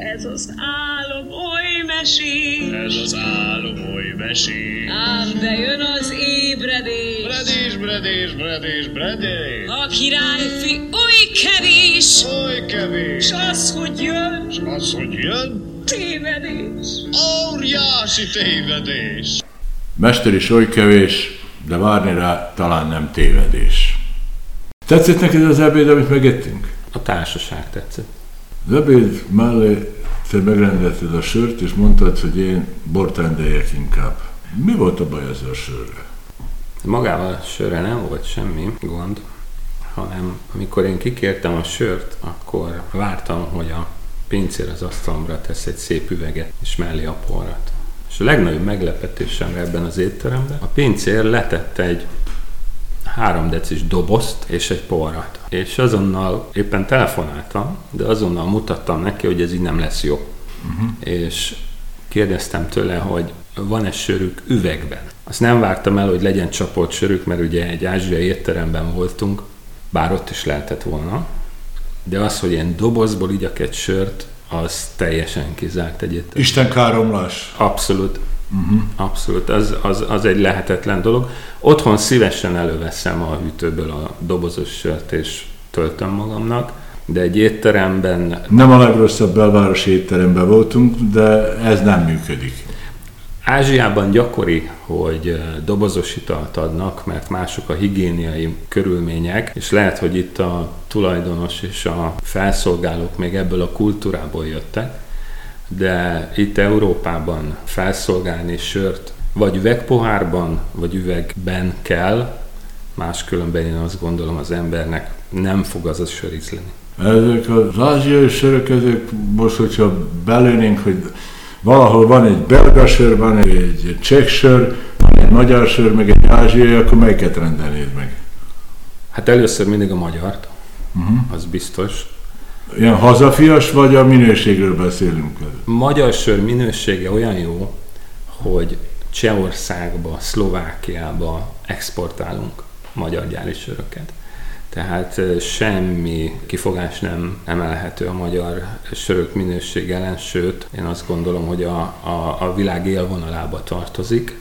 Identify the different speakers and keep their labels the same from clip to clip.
Speaker 1: Ez az álom oly mesés,
Speaker 2: Ez az álom oly mesés.
Speaker 1: ám bejön az ébredés.
Speaker 2: Bredés, bredés, bredés, bredés.
Speaker 1: A királyfi oly kevés,
Speaker 2: Oly kevés.
Speaker 1: s az, hogy jön,
Speaker 2: S az, hogy jön,
Speaker 1: tévedés.
Speaker 2: óriási tévedés.
Speaker 3: Mester is oly kevés, de várni rá talán nem tévedés. Tetszett neked az ebéd, amit megettünk?
Speaker 4: A társaság tetszett.
Speaker 3: Az ebéd mellé te megrendelted a sört, és mondtad, hogy én bort rendeljek inkább. Mi volt a baj ezzel a sörrel?
Speaker 4: Magával a sörre nem volt semmi gond, hanem amikor én kikértem a sört, akkor vártam, hogy a pincér az asztalomra tesz egy szép üveget, és mellé a porrat. És a legnagyobb meglepetésemre ebben az étteremben, a pincér letette egy három decis dobozt és egy porrat. És azonnal éppen telefonáltam, de azonnal mutattam neki, hogy ez így nem lesz jó. Uh-huh. És kérdeztem tőle, hogy van-e sörük üvegben. Azt nem vártam el, hogy legyen csapolt sörük, mert ugye egy ázsiai étteremben voltunk, bár ott is lehetett volna, de az, hogy ilyen dobozból igyak egy sört, az teljesen kizárt egy étterem.
Speaker 3: Isten káromlás.
Speaker 4: Abszolút. Uh-huh. Abszolút, az, az, az egy lehetetlen dolog. Otthon szívesen előveszem a hűtőből a dobozos sört, és töltöm magamnak, de egy étteremben
Speaker 3: Nem a legrosszabb belvárosi étteremben voltunk, de ez nem működik.
Speaker 4: Ázsiában gyakori, hogy dobozos italt adnak, mert mások a higiéniai körülmények, és lehet, hogy itt a tulajdonos és a felszolgálók még ebből a kultúrából jöttek, de itt Európában felszolgálni sört vagy üvegpohárban, vagy üvegben kell, máskülönben én azt gondolom az embernek nem fog az a sör ízleni.
Speaker 3: Ezek az ázsiai sörök, ezek most, hogyha belőnénk, hogy valahol van egy belga sör, van egy, cseh sör, van egy magyar sör, meg egy ázsiai, akkor melyiket rendelnéd meg?
Speaker 4: Hát először mindig a magyart, uh-huh. az biztos.
Speaker 3: Ilyen hazafias, vagy a minőségről beszélünk?
Speaker 4: Magyar sör minősége olyan jó, hogy Csehországba, Szlovákiába exportálunk magyar gyári söröket. Tehát semmi kifogás nem emelhető a magyar sörök minőség ellen, sőt, én azt gondolom, hogy a, a, a világ élvonalába tartozik.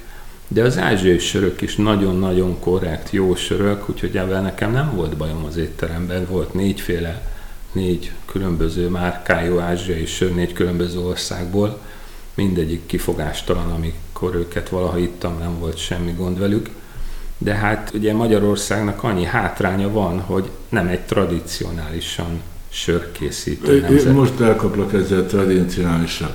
Speaker 4: De az ázsiai sörök is nagyon-nagyon korrekt, jó sörök, úgyhogy ebben nekem nem volt bajom az étteremben, volt négyféle, négy különböző márkájú ázsiai sör, négy különböző országból, mindegyik kifogástalan, amikor őket valaha ittam, nem volt semmi gond velük. De hát ugye Magyarországnak annyi hátránya van, hogy nem egy tradicionálisan sörkészítő nemzet.
Speaker 3: most elkaplak ezzel tradicionálisan.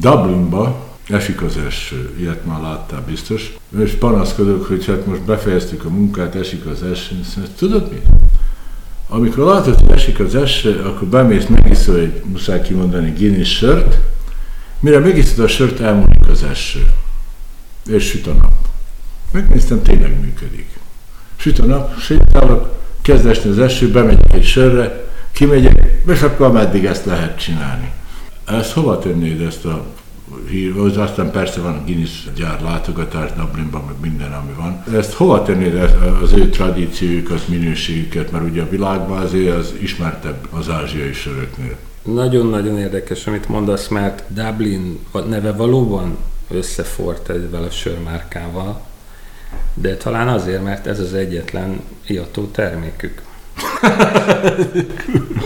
Speaker 3: Dublinba esik az eső, ilyet már láttál biztos, és panaszkodok, hogy hát most befejeztük a munkát, esik az eső, tudod mi? Amikor látod, hogy esik az eső, akkor bemész, megiszol egy, muszáj kimondani, Guinness sört, mire megiszod a sört, elmúlik az eső. És süt a nap. Megnéztem, tényleg működik. Süt a nap, sétálok, kezd esni az eső, bemegyek egy sörre, kimegyek, és akkor meddig ezt lehet csinálni. Ezt hova tennéd ezt a az aztán persze van a Guinness gyár látogatás Dublinban, meg minden, ami van. Ezt hova tennéd az ő tradíciójukat, minőségüket, mert ugye a világban azért az ismertebb az ázsiai söröknél.
Speaker 4: Nagyon-nagyon érdekes, amit mondasz, mert Dublin neve valóban összefort ezzel a sörmárkával, de talán azért, mert ez az egyetlen iató termékük.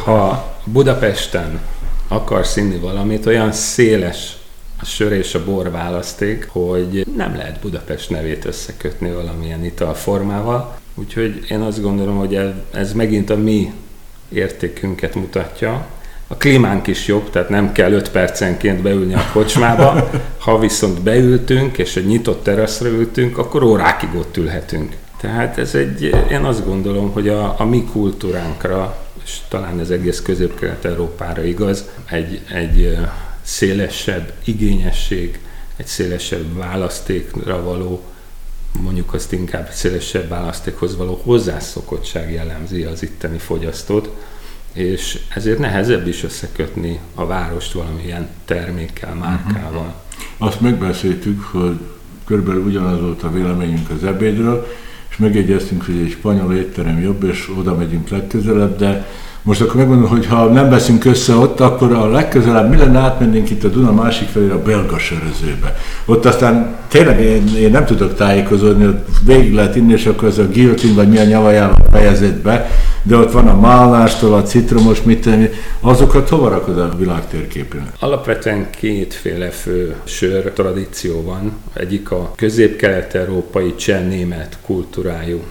Speaker 4: Ha Budapesten akarsz inni valamit, olyan széles a sör és a bor választék, hogy nem lehet Budapest nevét összekötni valamilyen italformával. Úgyhogy én azt gondolom, hogy ez, megint a mi értékünket mutatja. A klímánk is jobb, tehát nem kell 5 percenként beülni a kocsmába. Ha viszont beültünk, és egy nyitott teraszra ültünk, akkor órákig ott ülhetünk. Tehát ez egy, én azt gondolom, hogy a, a mi kultúránkra, és talán ez egész közép-kelet-európára igaz, egy, egy szélesebb igényesség, egy szélesebb választékra való, mondjuk azt inkább szélesebb választékhoz való hozzászokottság jellemzi az itteni fogyasztót, és ezért nehezebb is összekötni a várost valamilyen termékkel, márkával.
Speaker 3: Azt megbeszéltük, hogy körülbelül ugyanaz volt a véleményünk az ebédről, megegyeztünk, hogy egy spanyol étterem jobb, és oda megyünk legközelebb, de Most akkor megmondom, hogy ha nem veszünk össze ott, akkor a legközelebb mi lenne átmennénk itt a Duna másik felé a belga sörözőbe. Ott aztán tényleg én, én nem tudok tájékozódni, ott végig lehet inni, és akkor ez a guillotine, vagy mi a nyavajával fejezett be, de ott van a málástól, a citromos, mit tenni, azokat hova rakod a világ térképén?
Speaker 4: Alapvetően kétféle fő sör tradíció van. Egyik a közép-kelet-európai cseh-német kultúrájú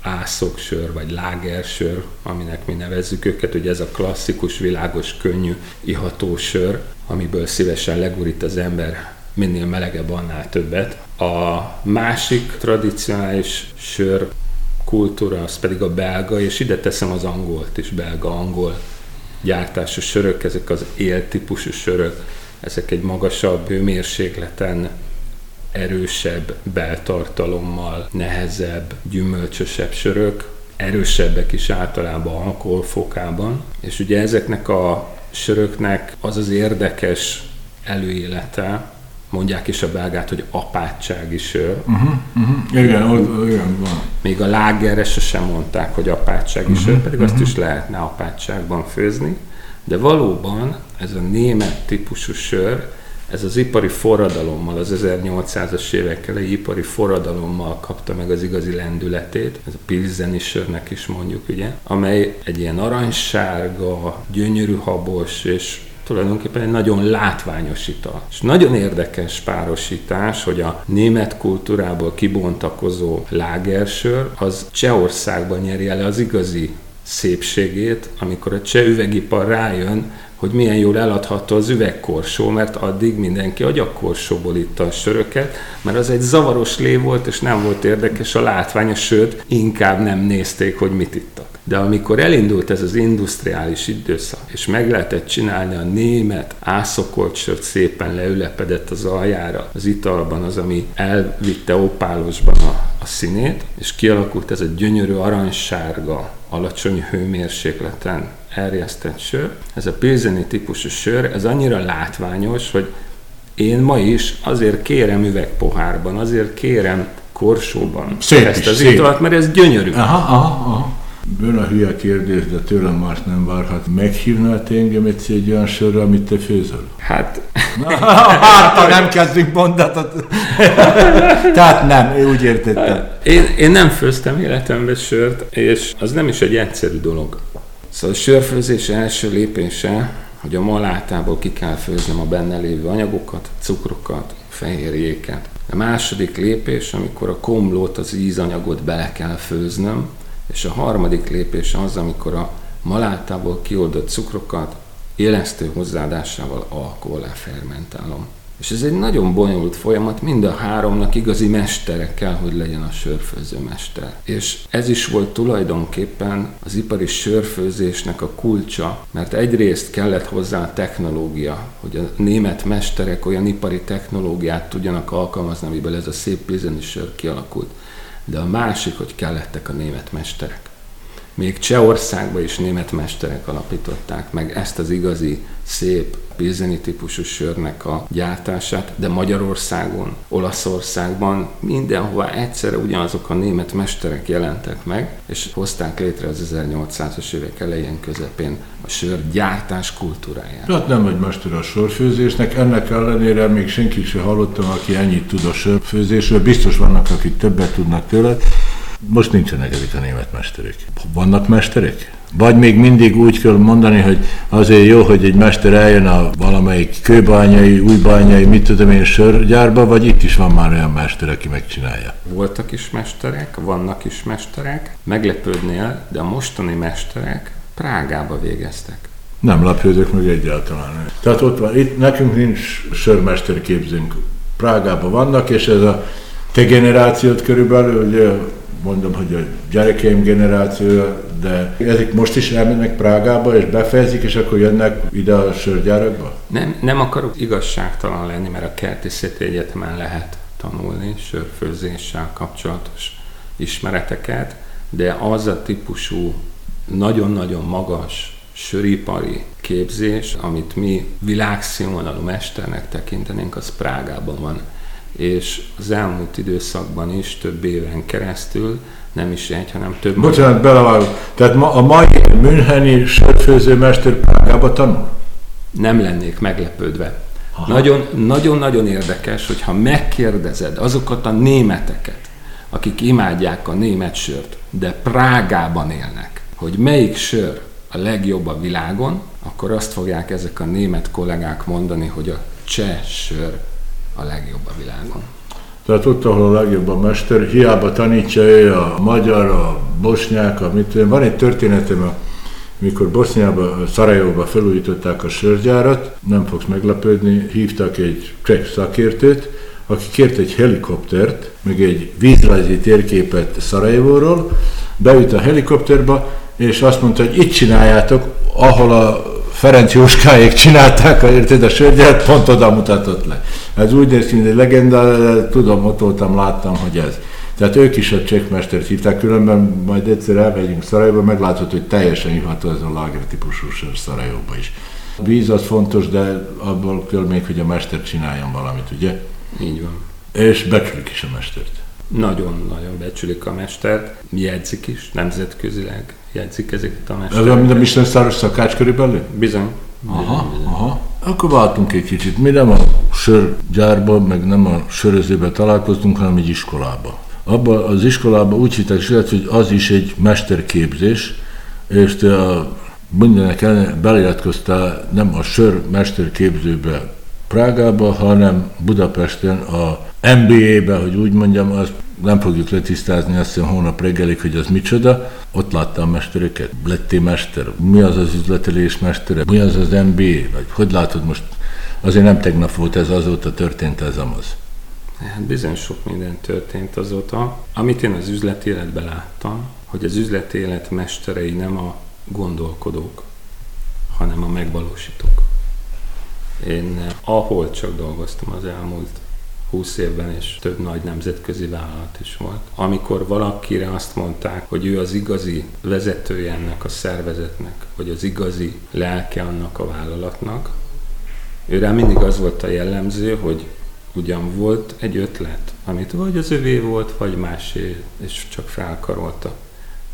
Speaker 4: ászoksör vagy lágersör, aminek mi nevezzük őket, ugye ez a klasszikus, világos, könnyű, iható sör, amiből szívesen legurít az ember minél melegebb, annál többet. A másik tradicionális sör kultúra az pedig a belga, és ide teszem az angolt is, belga-angol gyártású sörök, ezek az éltípusú sörök, ezek egy magasabb hőmérsékleten erősebb beltartalommal, nehezebb, gyümölcsösebb sörök, erősebbek is általában alkoholfokában, és ugye ezeknek a söröknek az az érdekes előélete, mondják is a belgát, hogy apátsági sör.
Speaker 3: Uh-huh, uh-huh. Igen, ott, igen, van.
Speaker 4: Még a lágerre sem mondták, hogy apátsági uh-huh, sör, pedig uh-huh. azt is lehetne apátságban főzni. De valóban ez a német típusú sör, ez az ipari forradalommal, az 1800-as évek elejé ipari forradalommal kapta meg az igazi lendületét, ez a pilzeni sörnek is mondjuk, ugye, amely egy ilyen aranysárga, gyönyörű habos és tulajdonképpen egy nagyon látványos ital. És nagyon érdekes párosítás, hogy a német kultúrából kibontakozó lágersör az Csehországban nyeri el az igazi szépségét, amikor a cseh üvegipar rájön, hogy milyen jól eladható az üvegkorsó, mert addig mindenki agyakkorsóból itta a söröket, mert az egy zavaros lé volt, és nem volt érdekes a látvány, sőt, inkább nem nézték, hogy mit ittak. De amikor elindult ez az industriális időszak, és meg lehetett csinálni a német ászokolt sört szépen leülepedett az aljára, az italban az, ami elvitte opálosban a, a színét, és kialakult ez a gyönyörű aranysárga, alacsony hőmérsékleten erjesztett sör. Ez a pilzeni típusú sör, ez annyira látványos, hogy én ma is azért kérem üvegpohárban, azért kérem korsóban
Speaker 3: Szép
Speaker 4: ezt
Speaker 3: is,
Speaker 4: az
Speaker 3: szép.
Speaker 4: italt, mert ez gyönyörű.
Speaker 3: Aha, aha, aha. Bőn a hülye kérdés, de tőlem más nem várhat. Meghívnál te engem egyszer egy olyan sörre, amit te főzöl?
Speaker 4: Hát
Speaker 3: hát, ha nem kezdünk mondatot. Tehát nem, én úgy értettem.
Speaker 4: én, én nem főztem életemben sört, és az nem is egy egyszerű dolog. Szóval a sörfőzés első lépése, hogy a malátából ki kell főznem a benne lévő anyagokat, cukrokat, fehérjéket. A második lépés, amikor a komlót, az ízanyagot bele kell főznöm, és a harmadik lépés az, amikor a malátából kioldott cukrokat élesztő hozzáadásával alkohollá fermentálom. És ez egy nagyon bonyolult folyamat, mind a háromnak igazi mestere kell, hogy legyen a sörfőző mester. És ez is volt tulajdonképpen az ipari sörfőzésnek a kulcsa, mert egyrészt kellett hozzá a technológia, hogy a német mesterek olyan ipari technológiát tudjanak alkalmazni, amiből ez a szép pilzeni sör kialakult. De a másik, hogy kellettek a német mesterek. Még Csehországban is német mesterek alapították meg ezt az igazi, szép, pilzeni típusú sörnek a gyártását, de Magyarországon, Olaszországban mindenhova egyszerre ugyanazok a német mesterek jelentek meg, és hozták létre az 1800-as évek elején, közepén a sör gyártás kultúráját.
Speaker 3: Hát nem vagy mester a sörfőzésnek, ennek ellenére még senki se hallottam, aki ennyit tud a sörfőzésről. Biztos vannak, akik többet tudnak tőle. Most nincsenek ezek a német mesterek. Vannak mesterek? Vagy még mindig úgy kell mondani, hogy azért jó, hogy egy mester eljön a valamelyik kőbányai, újbányai, mit tudom én, sörgyárba, vagy itt is van már olyan mester, aki megcsinálja.
Speaker 4: Voltak is mesterek, vannak is mesterek, meglepődnél, de a mostani mesterek Prágába végeztek.
Speaker 3: Nem lepődök meg egyáltalán. Tehát ott van, itt nekünk nincs sörmester képzünk. Prágában vannak, és ez a te generációt körülbelül, ugye mondom, hogy a gyerekeim generációja, de ezek most is elmennek Prágába, és befejezik, és akkor jönnek ide a sörgyárakba?
Speaker 4: Nem, nem akarok igazságtalan lenni, mert a Kertészeti Egyetemen lehet tanulni sörfőzéssel kapcsolatos ismereteket, de az a típusú nagyon-nagyon magas söripari képzés, amit mi világszínvonalú mesternek tekintenénk, az Prágában van. És az elmúlt időszakban is több éven keresztül nem is egy, hanem több...
Speaker 3: Bocsánat, belevágok. Tehát ma, a mai Müncheni sörfőzőmester Prágába tanul?
Speaker 4: Nem lennék meglepődve. Nagyon- Nagyon-nagyon érdekes, hogyha megkérdezed azokat a németeket, akik imádják a német sört, de Prágában élnek, hogy melyik sör a legjobb a világon, akkor azt fogják ezek a német kollégák mondani, hogy a cseh sör a legjobb a világon.
Speaker 3: Tehát ott, ahol a legjobb a mester, hiába tanítja ő a magyar, a bosnyák, a mit. Van egy történetem, mikor Boszniába, Szarajevóba felújították a sörgyárat, nem fogsz meglepődni, hívtak egy cseh szakértőt, aki kért egy helikoptert, meg egy vízrajzi térképet Szarajevóról, beült a helikopterba, és azt mondta, hogy itt csináljátok, ahol a Ferenc Jóskáék csinálták, érted, a sörgyárat, pont oda mutatott le. Ez úgy néz ki, mint egy legenda, tudom, ott voltam, láttam, hogy ez. Tehát ők is a csekkmestert hívták, különben majd egyszer elmegyünk Szarajba, meglátod, hogy teljesen iható ez a láger típusú sör Szarajóba is. A víz az fontos, de abból kell még, hogy a mester csináljon valamit, ugye?
Speaker 4: Így van.
Speaker 3: És becsülik is a mestert.
Speaker 4: Nagyon-nagyon becsülik a mestert, jegyzik is, nemzetközileg jegyzik ezeket a
Speaker 3: Ez
Speaker 4: mestereket.
Speaker 3: olyan, mint a Michelin száros szakács körülbelül?
Speaker 4: Bizony.
Speaker 3: Aha, aha. Akkor váltunk egy kicsit. Mi nem a sörgyárban, meg nem a sörözőben találkoztunk, hanem egy iskolába. Abban az iskolában úgy hittek sőt, hogy az is egy mesterképzés, és te a mindenek ellenére beliratkoztál nem a sör mesterképzőbe Prágába, hanem Budapesten a MBA-be, hogy úgy mondjam, azt nem fogjuk letisztázni azt hiszem hónap reggelig, hogy az micsoda. Ott láttam mestereket. Lettél mester. Mi az az üzletelés mestere? Mi az az MBA? Vagy hogy látod most? Azért nem tegnap volt ez, azóta történt ez amaz.
Speaker 4: Hát bizony sok minden történt azóta. Amit én az üzleti életben láttam, hogy az üzleti élet mesterei nem a gondolkodók, hanem a megvalósítók. Én eh, ahol csak dolgoztam az elmúlt 20 évben, és több nagy nemzetközi vállalat is volt. Amikor valakire azt mondták, hogy ő az igazi vezetője ennek a szervezetnek, vagy az igazi lelke annak a vállalatnak, őre mindig az volt a jellemző, hogy ugyan volt egy ötlet, amit vagy az övé volt, vagy másé, és csak felkarolta.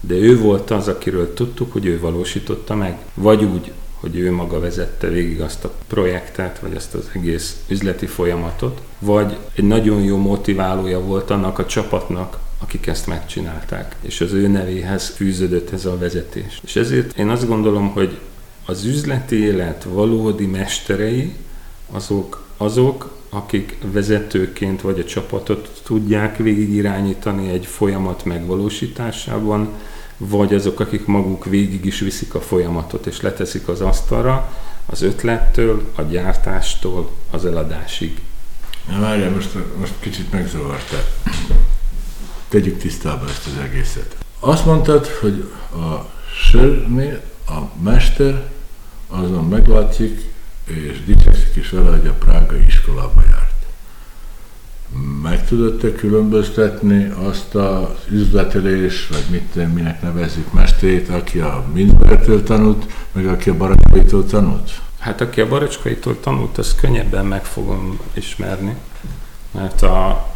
Speaker 4: De ő volt az, akiről tudtuk, hogy ő valósította meg. Vagy úgy, hogy ő maga vezette végig azt a projektet, vagy azt az egész üzleti folyamatot, vagy egy nagyon jó motiválója volt annak a csapatnak, akik ezt megcsinálták, és az ő nevéhez fűződött ez a vezetés. És ezért én azt gondolom, hogy az üzleti élet valódi mesterei azok, azok, akik vezetőként vagy a csapatot tudják végig irányítani egy folyamat megvalósításában, vagy azok, akik maguk végig is viszik a folyamatot, és leteszik az asztalra az ötlettől, a gyártástól az eladásig.
Speaker 3: Na várjál, most, most kicsit megzavartál. Tegyük tisztába ezt az egészet. Azt mondtad, hogy a sörnél a mester azon meglátszik, és dicsekszik is vele, hogy a prágai iskolába járt. Meg tudod te különböztetni azt az üzletelés, vagy mit minek nevezzük mesterét, aki a Minbertől tanult, meg aki a Baranyaitól tanult?
Speaker 4: Hát aki a Baracskaitól tanult, az könnyebben meg fogom ismerni, mert a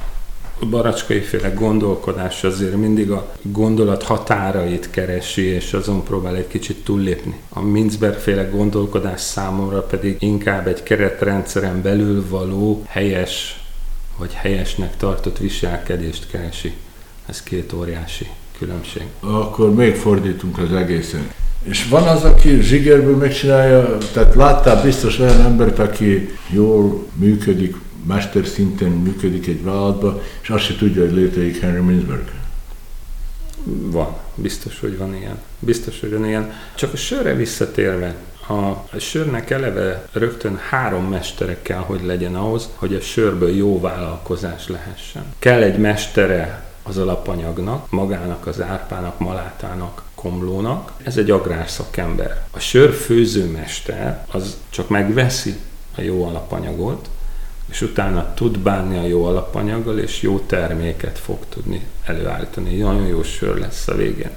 Speaker 4: baracskai féle gondolkodás azért mindig a gondolat határait keresi, és azon próbál egy kicsit túllépni. A Minzberg féle gondolkodás számomra pedig inkább egy keretrendszeren belül való helyes, vagy helyesnek tartott viselkedést keresi. Ez két óriási különbség.
Speaker 3: Akkor még fordítunk az egészen. És van az, aki zsigerből megcsinálja, tehát láttál biztos olyan embert, aki jól működik, mester szinten működik egy vállalatban, és azt se tudja, hogy létezik Henry Mintzberg.
Speaker 4: Van, biztos, hogy van ilyen. Biztos, hogy van ilyen. Csak a sörre visszatérve, a sörnek eleve rögtön három mestere kell, hogy legyen ahhoz, hogy a sörből jó vállalkozás lehessen. Kell egy mestere az alapanyagnak, magának az árpának, malátának, komlónak. Ez egy agrárszakember. A sör főzőmester az csak megveszi a jó alapanyagot, és utána tud bánni a jó alapanyaggal, és jó terméket fog tudni előállítani. Nagyon jó sör lesz a végén.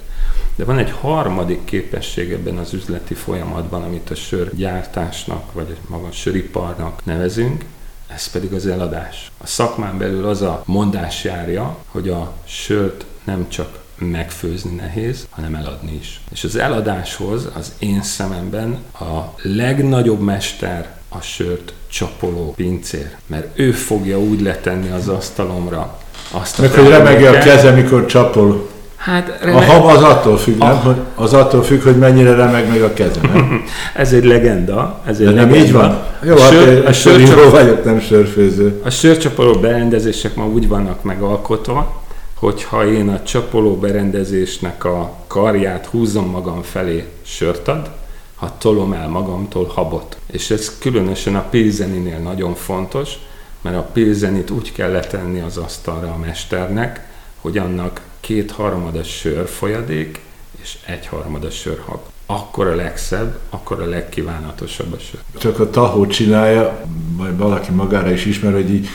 Speaker 4: De van egy harmadik képesség ebben az üzleti folyamatban, amit a sörgyártásnak, vagy maga a söriparnak nevezünk, ez pedig az eladás. A szakmán belül az a mondás járja, hogy a sört nem csak megfőzni nehéz, hanem eladni is. És az eladáshoz az én szememben a legnagyobb mester a sört csapoló pincér. Mert ő fogja úgy letenni az asztalomra azt a
Speaker 3: Meg hogy remegje a keze, mikor csapol.
Speaker 4: Hát
Speaker 3: A
Speaker 4: remeg...
Speaker 3: hab az attól függ, nem? Hogy az attól függ, hogy mennyire remeg meg a keze, nem?
Speaker 4: ez egy legenda. Ez egy
Speaker 3: De nem
Speaker 4: legenda.
Speaker 3: így van? Jó,
Speaker 4: a,
Speaker 3: hát
Speaker 4: sör, a, sörcsap,
Speaker 3: vagyok, nem sörfőző.
Speaker 4: a sörcsapoló berendezések ma úgy vannak megalkotva, hogyha én a csapoló berendezésnek a karját húzom magam felé, sört ad, ha tolom el magamtól habot. És ez különösen a pilzeninél nagyon fontos, mert a pilzenit úgy kell letenni az asztalra a mesternek, hogy annak kétharmada sör folyadék és egyharmada sörhab. Akkor a legszebb, akkor a legkívánatosabb a sör.
Speaker 3: Csak a tahó csinálja, majd valaki magára is ismer, hogy így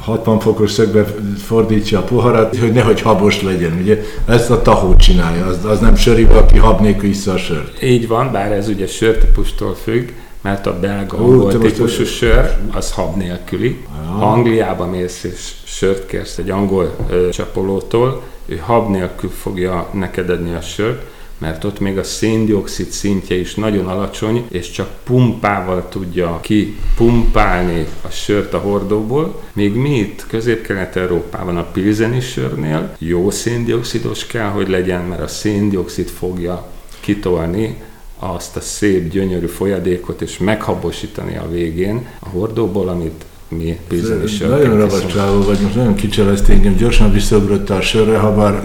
Speaker 3: 60 fokos szögbe fordítja a poharat, hogy nehogy habos legyen, ugye? Ezt a tahó csinálja, az, az nem söri, aki hab nélkül vissza a sört.
Speaker 4: Így van, bár ez ugye sörtípustól függ, mert a belga
Speaker 3: Ó,
Speaker 4: angol típusú sör, az hab nélküli. Ha Angliába mész és sört kérsz egy angol ö, csapolótól, ő hab nélkül fogja neked adni a sört, mert ott még a széndiokszid szintje is nagyon alacsony, és csak pumpával tudja ki pumpálni a sört a hordóból, míg mi itt Közép-Kelet-Európában a pilzeni sörnél jó széndiokszidos kell, hogy legyen, mert a széndiokszid fogja kitolni azt a szép, gyönyörű folyadékot, és meghabosítani a végén a hordóból, amit mi pilzeni
Speaker 3: Nagyon csávó vagy, most nagyon kicselezte engem, gyorsan visszaugrottál a sörre, ha bár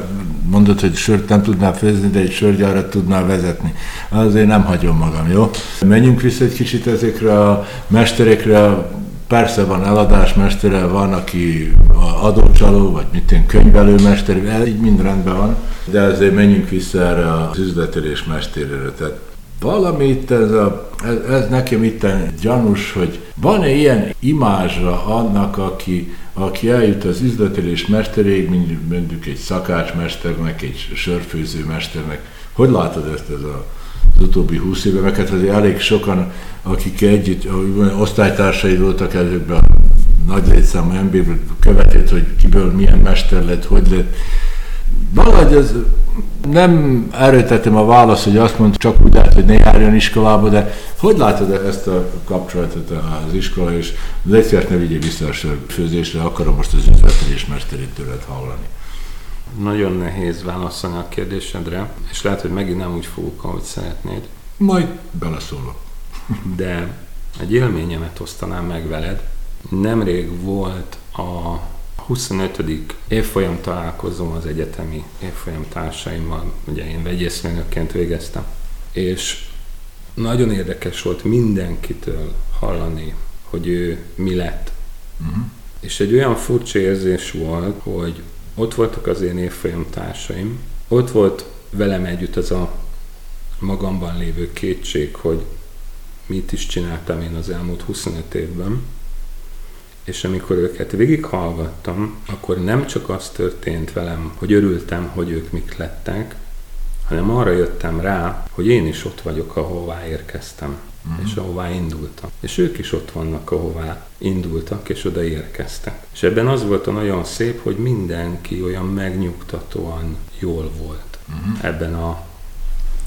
Speaker 3: mondod, hogy sört nem tudnál főzni, de egy sörgyárat tudnál vezetni. Azért nem hagyom magam, jó? Menjünk vissza egy kicsit ezekre a mesterekre, Persze van eladás mestere, van, aki adócsaló, vagy mit én könyvelő mester, ez így mind rendben van, de azért menjünk vissza erre az üzletelés mesterére. Tehát valami itt ez, a, ez, ez nekem itt gyanús, hogy van-e ilyen imázsa annak, aki, aki eljut az üzletelés mesteréig, mint mondjuk egy szakácsmesternek, egy sörfőző mesternek. Hogy látod ezt ez a, az utóbbi húsz évben? Meg hát azért elég sokan, akik együtt, ahogy mondjam, osztálytársai voltak ezekben a nagy létszámú emberből, követett, hogy kiből milyen mester lett, hogy lett. Valahogy ez nem erőtetem a válasz, hogy azt mondta, csak úgy lehet, hogy ne járjon iskolába, de hogy látod ezt a kapcsolatot az iskola, és lekciót ne vigyél vissza a sörfőzésre, akarom most az üzletelés mesterét tőled hallani.
Speaker 4: Nagyon nehéz válaszolni a kérdésedre, és lehet, hogy megint nem úgy fogok, ahogy szeretnéd,
Speaker 3: Majd beleszólok.
Speaker 4: de egy élményemet osztanám meg veled. Nemrég volt a 25. évfolyam találkozom az egyetemi évfolyam társaimmal, ugye én vegyészmérnökként végeztem, és nagyon érdekes volt mindenkitől hallani, hogy ő mi lett.
Speaker 3: Uh-huh.
Speaker 4: És egy olyan furcsa érzés volt, hogy ott voltak az én évfolyam társaim, ott volt velem együtt az a magamban lévő kétség, hogy mit is csináltam én az elmúlt 25 évben, és amikor őket végighallgattam, akkor nem csak az történt velem, hogy örültem, hogy ők mik lettek, hanem arra jöttem rá, hogy én is ott vagyok, ahová érkeztem, uh-huh. és ahová indultam. És ők is ott vannak, ahová indultak, és oda érkeztek. És ebben az volt a nagyon szép, hogy mindenki olyan megnyugtatóan jól volt uh-huh. ebben a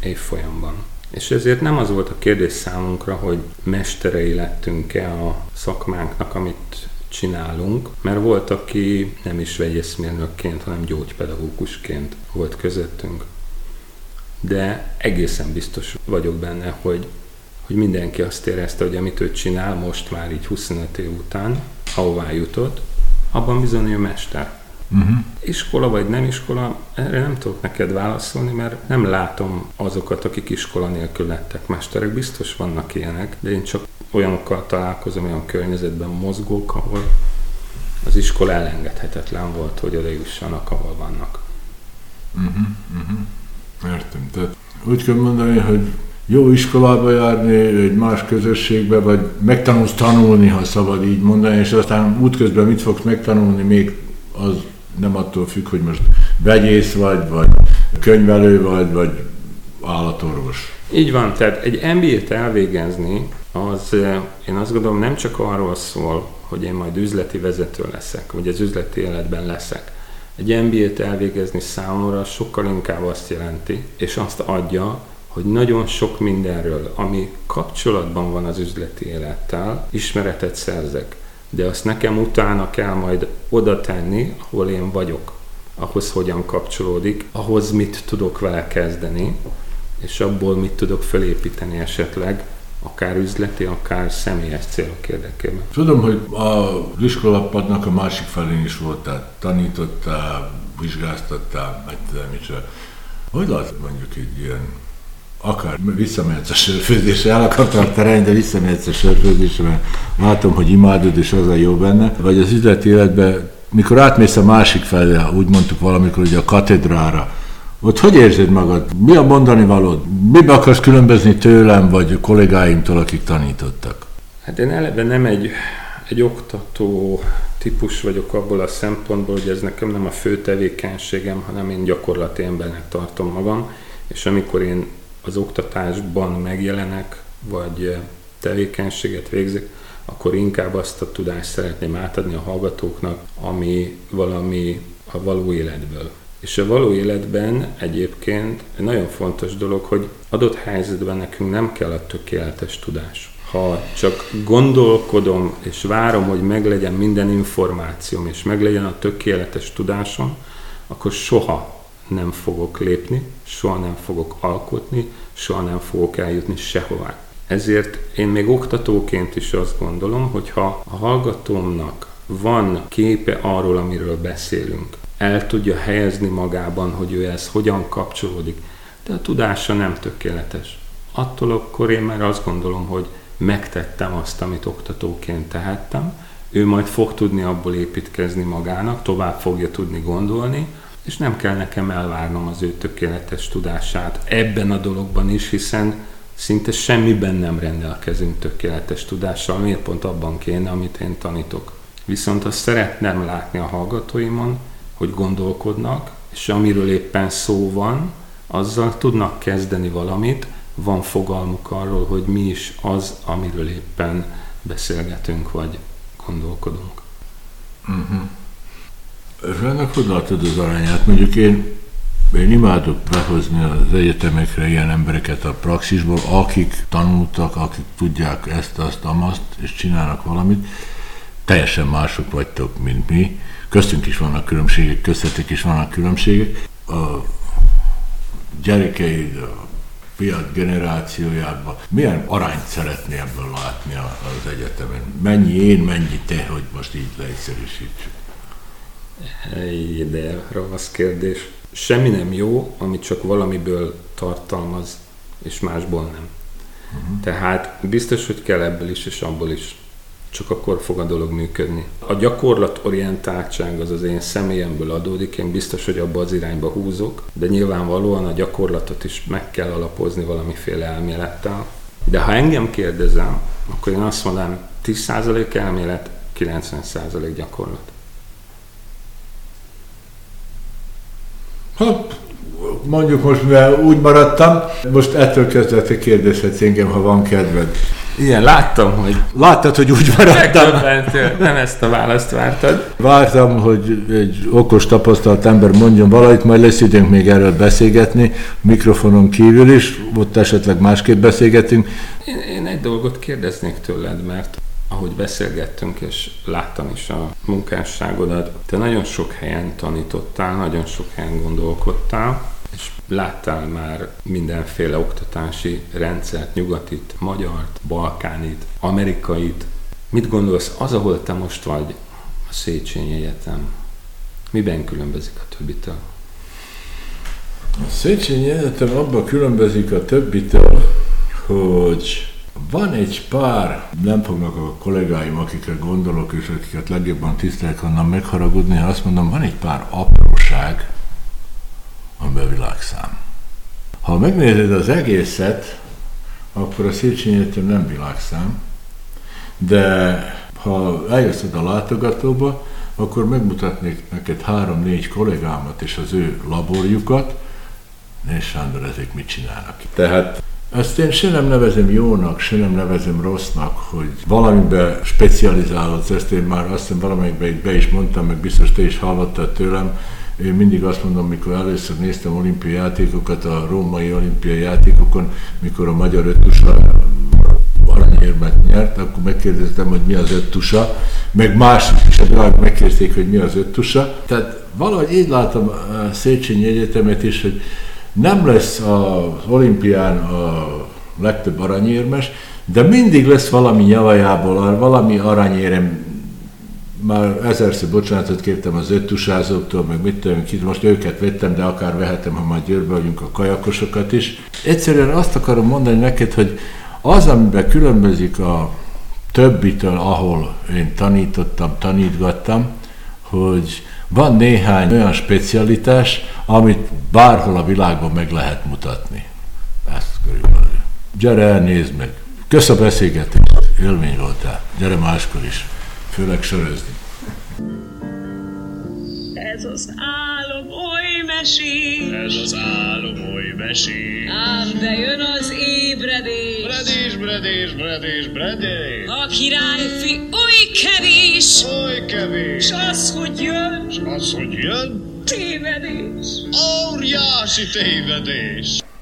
Speaker 4: évfolyamban. És ezért nem az volt a kérdés számunkra, hogy mesterei lettünk-e a szakmánknak, amit csinálunk, mert volt, aki nem is vegyészmérnökként, hanem gyógypedagógusként volt közöttünk. De egészen biztos vagyok benne, hogy, hogy mindenki azt érezte, hogy amit ő csinál most már így 25 év után, ahová jutott, abban bizony ő mester.
Speaker 3: Uh-huh.
Speaker 4: Iskola vagy nem iskola, erre nem tudok neked válaszolni, mert nem látom azokat, akik iskola nélkül lettek mesterek. Biztos vannak ilyenek, de én csak olyanokkal találkozom, olyan környezetben mozgók, ahol az iskola elengedhetetlen volt, hogy oda jussanak, ahol vannak.
Speaker 3: Uh-huh. Uh-huh. Értem. Tehát úgy kell mondani, hogy jó iskolába járni, egy más közösségbe, vagy megtanulsz tanulni, ha szabad így mondani, és aztán útközben mit fogsz megtanulni, még az nem attól függ, hogy most vegyész vagy, vagy könyvelő vagy, vagy állatorvos.
Speaker 4: Így van, tehát egy MBA-t elvégezni az én azt gondolom nem csak arról szól, hogy én majd üzleti vezető leszek, vagy az üzleti életben leszek. Egy MBA-t elvégezni számomra sokkal inkább azt jelenti, és azt adja, hogy nagyon sok mindenről, ami kapcsolatban van az üzleti élettel, ismeretet szerzek. De azt nekem utána kell majd oda tenni, ahol én vagyok, ahhoz hogyan kapcsolódik, ahhoz mit tudok vele kezdeni, és abból mit tudok felépíteni esetleg, akár üzleti, akár személyes célok érdekében.
Speaker 3: Tudom, hogy a iskolapadnak a másik felén is voltál, tanítottál, vizsgáztattál, meg tudom micsoda. Hogy látod mondjuk egy ilyen akár visszamehetsz a sörfőzésre, el akartam terelni, de visszamehetsz a sörfőzésre, mert látom, hogy imádod, és az a jó benne. Vagy az üzleti életben, mikor átmész a másik felé, úgy mondtuk valamikor, ugye a katedrára, ott hogy érzed magad? Mi a mondani valód? Miben akarsz különbözni tőlem, vagy kollégáimtól, akik tanítottak?
Speaker 4: Hát én eleve nem egy, egy oktató típus vagyok abból a szempontból, hogy ez nekem nem a fő tevékenységem, hanem én gyakorlati embernek tartom magam, és amikor én az oktatásban megjelenek, vagy tevékenységet végzik, akkor inkább azt a tudást szeretném átadni a hallgatóknak, ami valami a való életből. És a való életben egyébként egy nagyon fontos dolog, hogy adott helyzetben nekünk nem kell a tökéletes tudás. Ha csak gondolkodom és várom, hogy meglegyen minden információm, és meglegyen a tökéletes tudásom, akkor soha nem fogok lépni, soha nem fogok alkotni, soha nem fogok eljutni sehová. Ezért én még oktatóként is azt gondolom, hogy ha a hallgatómnak van képe arról, amiről beszélünk, el tudja helyezni magában, hogy ő ez hogyan kapcsolódik, de a tudása nem tökéletes. Attól akkor én már azt gondolom, hogy megtettem azt, amit oktatóként tehettem, ő majd fog tudni abból építkezni magának, tovább fogja tudni gondolni, és nem kell nekem elvárnom az ő tökéletes tudását ebben a dologban is, hiszen szinte semmiben nem rendelkezünk tökéletes tudással, miért pont abban kéne, amit én tanítok. Viszont azt szeretném látni a hallgatóimon, hogy gondolkodnak, és amiről éppen szó van, azzal tudnak kezdeni valamit, van fogalmuk arról, hogy mi is az, amiről éppen beszélgetünk, vagy gondolkodunk.
Speaker 3: Uh-huh. És ennek hogy látod az arányát? Mondjuk én, én imádok behozni az egyetemekre ilyen embereket a praxisból, akik tanultak, akik tudják ezt, azt, amazt, és csinálnak valamit. Teljesen mások vagytok, mint mi. Köztünk is vannak különbségek, köztetek is vannak különbségek. A gyerekeid, a fiat generációjában milyen arányt szeretné ebből látni az egyetemen? Mennyi én, mennyi te, hogy most így leegyszerűsítsük?
Speaker 4: De ravasz kérdés. Semmi nem jó, amit csak valamiből tartalmaz, és másból nem. Uh-huh. Tehát biztos, hogy kell ebből is, és abból is. Csak akkor fog a dolog működni. A gyakorlatorientáltság az az én személyemből adódik, én biztos, hogy abba az irányba húzok, de nyilvánvalóan a gyakorlatot is meg kell alapozni valamiféle elmélettel. De ha engem kérdezem, akkor én azt mondanám, 10% elmélet, 90% gyakorlat.
Speaker 3: Ha, mondjuk most, mivel úgy maradtam, most ettől kezdve kérdezhetsz engem, ha van kedved.
Speaker 4: Igen, láttam, hogy...
Speaker 3: Láttad, hogy úgy maradtam?
Speaker 4: Nem ezt a választ vártad.
Speaker 3: Vártam, hogy egy okos, tapasztalt ember mondjon valamit, majd lesz időnk még erről beszélgetni, mikrofonon kívül is, ott esetleg másképp beszélgetünk.
Speaker 4: Én, én egy dolgot kérdeznék tőled, mert ahogy beszélgettünk, és láttam is a munkásságodat, te nagyon sok helyen tanítottál, nagyon sok helyen gondolkodtál, láttál már mindenféle oktatási rendszert, nyugatit, magyart, balkánit, amerikait. Mit gondolsz, az, ahol te most vagy, a Széchenyi Egyetem, miben különbözik a többitől?
Speaker 3: A Széchenyi Egyetem abban különbözik a többitől, hogy van egy pár, nem fognak a kollégáim, akikre gondolok, és akiket legjobban tisztelek, onnan megharagudni, ha azt mondom, van egy pár apróság, amiben világszám. Ha megnézed az egészet, akkor a Széchenyi Egyetem nem világszám, de ha eljössz a látogatóba, akkor megmutatnék neked három-négy kollégámat és az ő laborjukat, és Sándor, ezek mit csinálnak. Tehát Ezt én se nem nevezem jónak, se nem nevezem rossznak, hogy valamiben specializálódsz, ezt én már azt hiszem valamelyikben be is mondtam, meg biztos te is hallottad tőlem, én mindig azt mondom, mikor először néztem olimpiai játékokat, a római olimpiai játékokon, mikor a magyar öttusa aranyérmet nyert, akkor megkérdeztem, hogy mi az öttusa, meg más is megkérdezték, hogy mi az öttusa. Tehát valahogy így látom a Széchenyi Egyetemet is, hogy nem lesz az olimpián a legtöbb aranyérmes, de mindig lesz valami nyavajából, valami aranyérem már ezerszer bocsánatot kértem az öttusázóktól, meg mit tudom, ki, most őket vettem, de akár vehetem, ha majd győrbe vagyunk a kajakosokat is. Egyszerűen azt akarom mondani neked, hogy az, amiben különbözik a többitől, ahol én tanítottam, tanítgattam, hogy van néhány olyan specialitás, amit bárhol a világban meg lehet mutatni. Ezt körülbelül. Gyere nézd meg. Kösz a beszélgetést, élmény voltál. Gyere máskor is, főleg sörözni.
Speaker 1: Ez az álom oly mesés,
Speaker 2: Ez az álom oly mesés.
Speaker 1: ám bejön az ébredés.
Speaker 2: Bredés, bredés, bredés, bredés.
Speaker 1: A királyfi oly kevés,
Speaker 2: Oly kevés.
Speaker 1: s az, hogy jön,
Speaker 2: Az, hogy jön,
Speaker 1: tévedés.
Speaker 2: óriási tévedés.